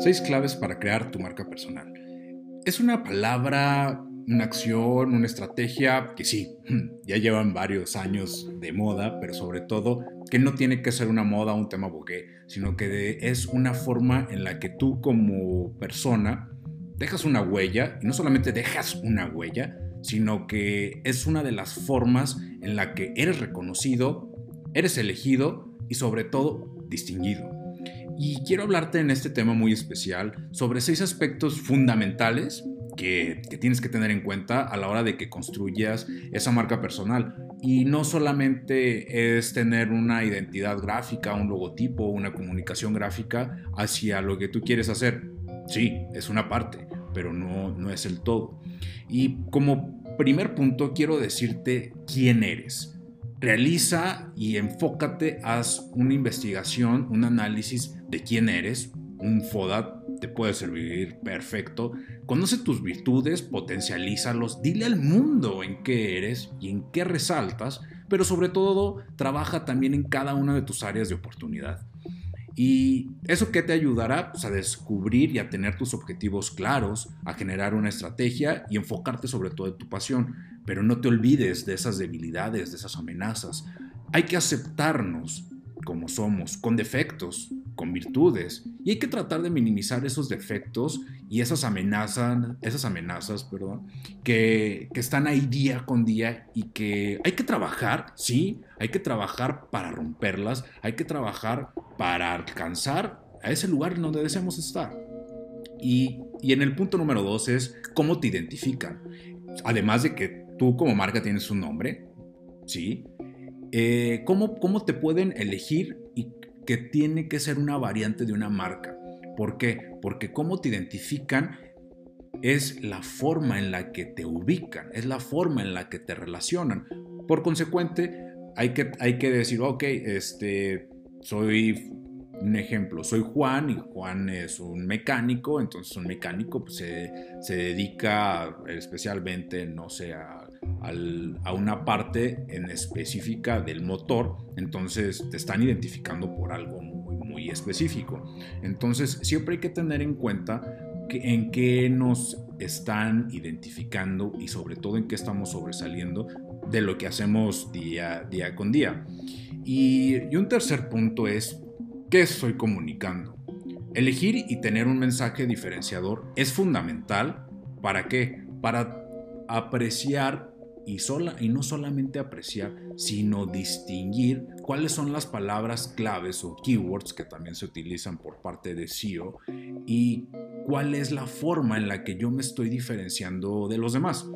Seis claves para crear tu marca personal. Es una palabra, una acción, una estrategia que sí, ya llevan varios años de moda, pero sobre todo que no tiene que ser una moda o un tema bogué, sino que es una forma en la que tú como persona dejas una huella, y no solamente dejas una huella, sino que es una de las formas en la que eres reconocido, eres elegido y sobre todo distinguido. Y quiero hablarte en este tema muy especial sobre seis aspectos fundamentales que, tienes que tener en cuenta a la hora de que construyas esa marca personal. Y no solamente es tener una identidad gráfica, un logotipo, una comunicación gráfica hacia lo que tú quieres hacer. Sí, es una parte, pero no, no es el todo. Y como primer punto quiero decirte quién eres. Realiza y enfócate, haz una investigación, un análisis de quién eres. Un FODA te puede servir perfecto. Conoce tus virtudes, potencialízalos, dile al mundo en qué eres y en qué resaltas, pero sobre todo trabaja también en cada una de tus áreas de oportunidad. ¿Y eso qué te ayudará? Pues a descubrir y a tener tus objetivos claros, a generar una estrategia y enfocarte sobre todo en tu pasión. Pero no te olvides de esas debilidades, de esas amenazas. Hay que aceptarnos como somos, con defectos, con virtudes, y hay que tratar de minimizar esos defectos y esas amenazas, esas amenazas, perdón, que, que están ahí día con día y que hay que trabajar, sí, hay que trabajar para romperlas, hay que trabajar para alcanzar a ese lugar en donde deseamos estar. Y, y en el punto número dos es cómo te identifican. Además de que tú como marca tienes un nombre, ¿sí? Eh, ¿cómo, ¿Cómo te pueden elegir y que tiene que ser una variante de una marca? ¿Por qué? Porque cómo te identifican es la forma en la que te ubican, es la forma en la que te relacionan. Por consecuente, hay que, hay que decir, ok, este, soy un ejemplo, soy Juan y Juan es un mecánico, entonces un mecánico pues, se, se, dedica especialmente, no sé, a, a, una parte en específica del motor, entonces te están identificando por algo muy, específico. Entonces siempre hay que tener en cuenta en qué nos están identificando y sobre todo en qué estamos sobresaliendo de lo que hacemos día, día con día. Y, y un tercer punto es ¿Qué estoy comunicando? Elegir y tener un mensaje diferenciador es fundamental. ¿Para qué? Para apreciar y, sola, y no solamente apreciar, sino distinguir cuáles son las palabras claves o keywords que también se utilizan por parte de SEO y cuál es la forma en la que yo me estoy diferenciando de los demás.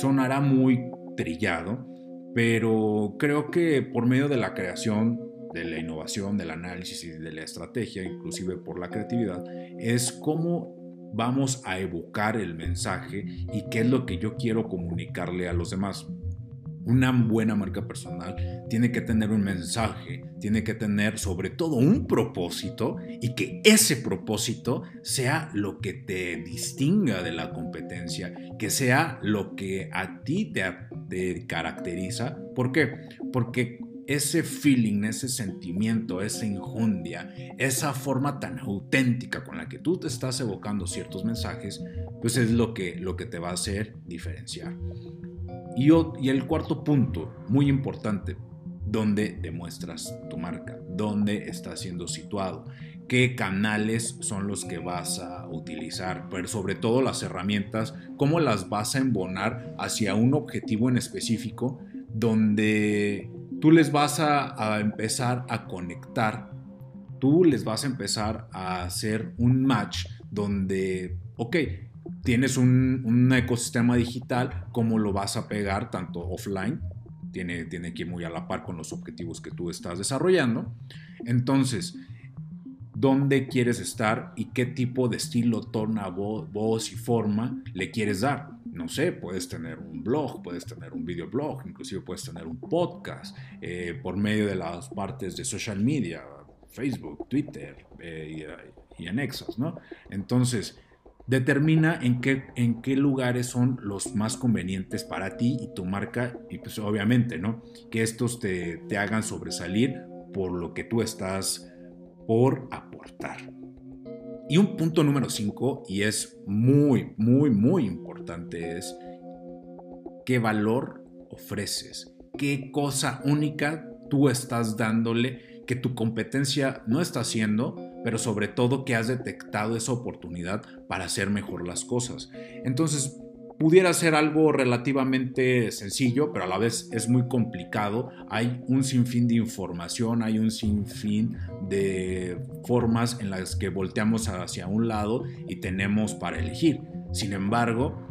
Sonará muy trillado, pero creo que por medio de la creación de la innovación, del análisis y de la estrategia, inclusive por la creatividad, es cómo vamos a evocar el mensaje y qué es lo que yo quiero comunicarle a los demás. Una buena marca personal tiene que tener un mensaje, tiene que tener sobre todo un propósito y que ese propósito sea lo que te distinga de la competencia, que sea lo que a ti te, te caracteriza. ¿Por qué? Porque ese feeling, ese sentimiento, esa injundia, esa forma tan auténtica con la que tú te estás evocando ciertos mensajes, pues es lo que, lo que te va a hacer diferenciar. Y, y el cuarto punto, muy importante, ¿dónde demuestras tu marca? ¿Dónde está siendo situado? ¿Qué canales son los que vas a utilizar? Pero sobre todo las herramientas, ¿cómo las vas a embonar hacia un objetivo en específico donde tú les vas a, empezar a conectar, tú les vas a empezar a hacer un match donde, ok, tienes un, ecosistema digital, ¿cómo lo vas a pegar tanto offline? Tiene, tiene que ir muy a la par con los objetivos que tú estás desarrollando. Entonces, ¿dónde quieres estar y qué tipo de estilo, tono, voz y forma le quieres dar? No sé, puedes tener un blog, puedes tener un videoblog, inclusive puedes tener un podcast eh, por medio de las partes de social media, Facebook, Twitter eh, y, anexos, ¿no? Entonces, determina en qué, en qué lugares son los más convenientes para ti y tu marca y pues obviamente, ¿no? Que estos te, te hagan sobresalir por lo que tú estás por aportar. Y un punto número 5, y es muy, muy, muy importante, es qué valor ofreces, qué cosa única tú estás dándole que tu competencia no está haciendo, pero sobre todo que has detectado esa oportunidad para hacer mejor las cosas. Entonces, pudiera ser algo relativamente sencillo, pero a la vez es muy complicado. Hay un sinfín de información, hay un sinfín de formas en las que volteamos hacia un lado y tenemos para elegir. Sin embargo,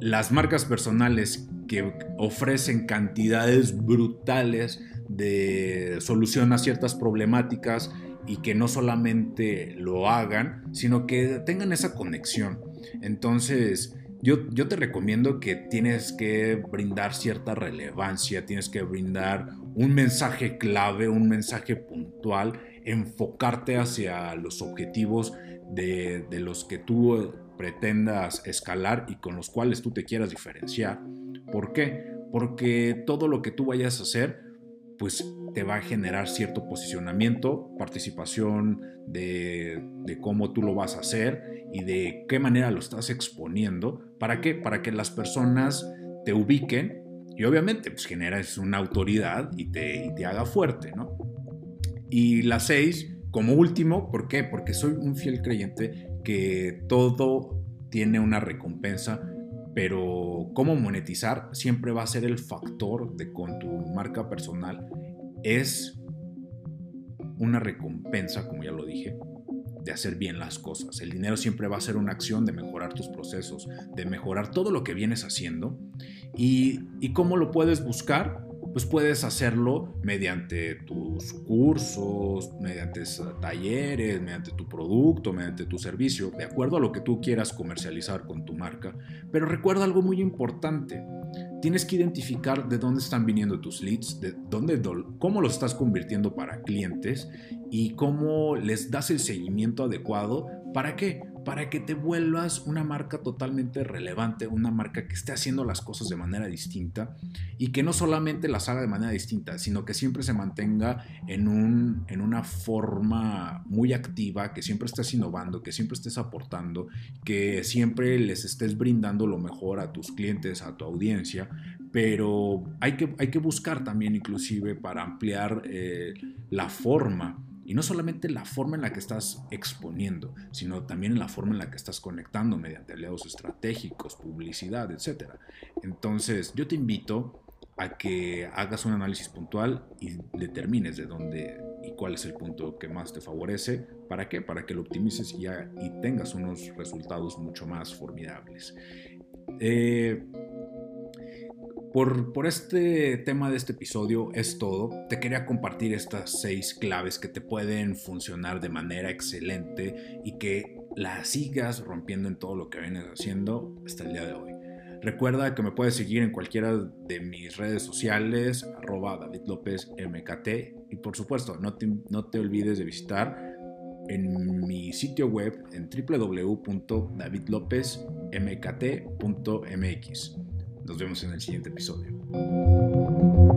las marcas personales que ofrecen cantidades brutales de solución a ciertas problemáticas y que no solamente lo hagan, sino que tengan esa conexión. Entonces, yo, te recomiendo que tienes que brindar cierta relevancia, tienes que brindar un mensaje clave, un mensaje puntual, enfocarte hacia los objetivos de, de los que tú pretendas escalar y con los cuales tú te quieras diferenciar. ¿Por qué? Porque todo lo que tú vayas a hacer, pues te va a generar cierto posicionamiento, participación de, cómo tú lo vas a hacer y de qué manera lo estás exponiendo. ¿Para qué? Para que las personas te ubiquen y obviamente pues generas una autoridad y te, te haga fuerte, ¿no? Y la seis, como último, ¿por qué? Porque soy un fiel creyente que todo tiene una recompensa pero cómo monetizar siempre va a ser el factor de con tu marca personal es una recompensa, como ya lo dije, de hacer bien las cosas. El dinero siempre va a ser una acción de mejorar tus procesos, de mejorar todo lo que vienes haciendo. ¿Y, y cómo lo puedes buscar? Pues puedes hacerlo mediante tus cursos, mediante talleres, mediante tu producto, mediante tu servicio, de acuerdo a lo que tú quieras comercializar con tu marca. Pero recuerda algo muy importante. Tienes que identificar de dónde están viniendo tus leads, de dónde, cómo los estás convirtiendo para clientes y cómo les das el seguimiento adecuado. ¿Para qué? Para que te vuelvas una marca totalmente relevante, una marca que esté haciendo las cosas de manera distinta y que no solamente las haga de manera distinta, sino que siempre se mantenga en, un, en una forma muy activa, que siempre estés innovando, que siempre estés aportando, que siempre les estés brindando lo mejor a tus clientes, a tu audiencia, pero hay que, hay que buscar también inclusive para ampliar eh, la forma y no solamente la forma en la que estás exponiendo, sino también en la forma en la que estás conectando mediante aliados estratégicos, publicidad, etc. Entonces, yo te invito a que hagas un análisis puntual y determines de dónde y cuál es el punto que más te favorece. ¿Para qué? Para que lo optimices y, tengas unos resultados mucho más formidables. Eh, por, este tema de este episodio es todo. Te quería compartir estas seis claves que te pueden funcionar de manera excelente y que las sigas rompiendo en todo lo que vienes haciendo hasta el día de hoy. Recuerda que me puedes seguir en cualquiera de mis redes sociales, arroba David. Y por supuesto, no te, no te olvides de visitar en mi sitio web en www.davidlopezmkt.mx. Nos vemos en el siguiente episodio.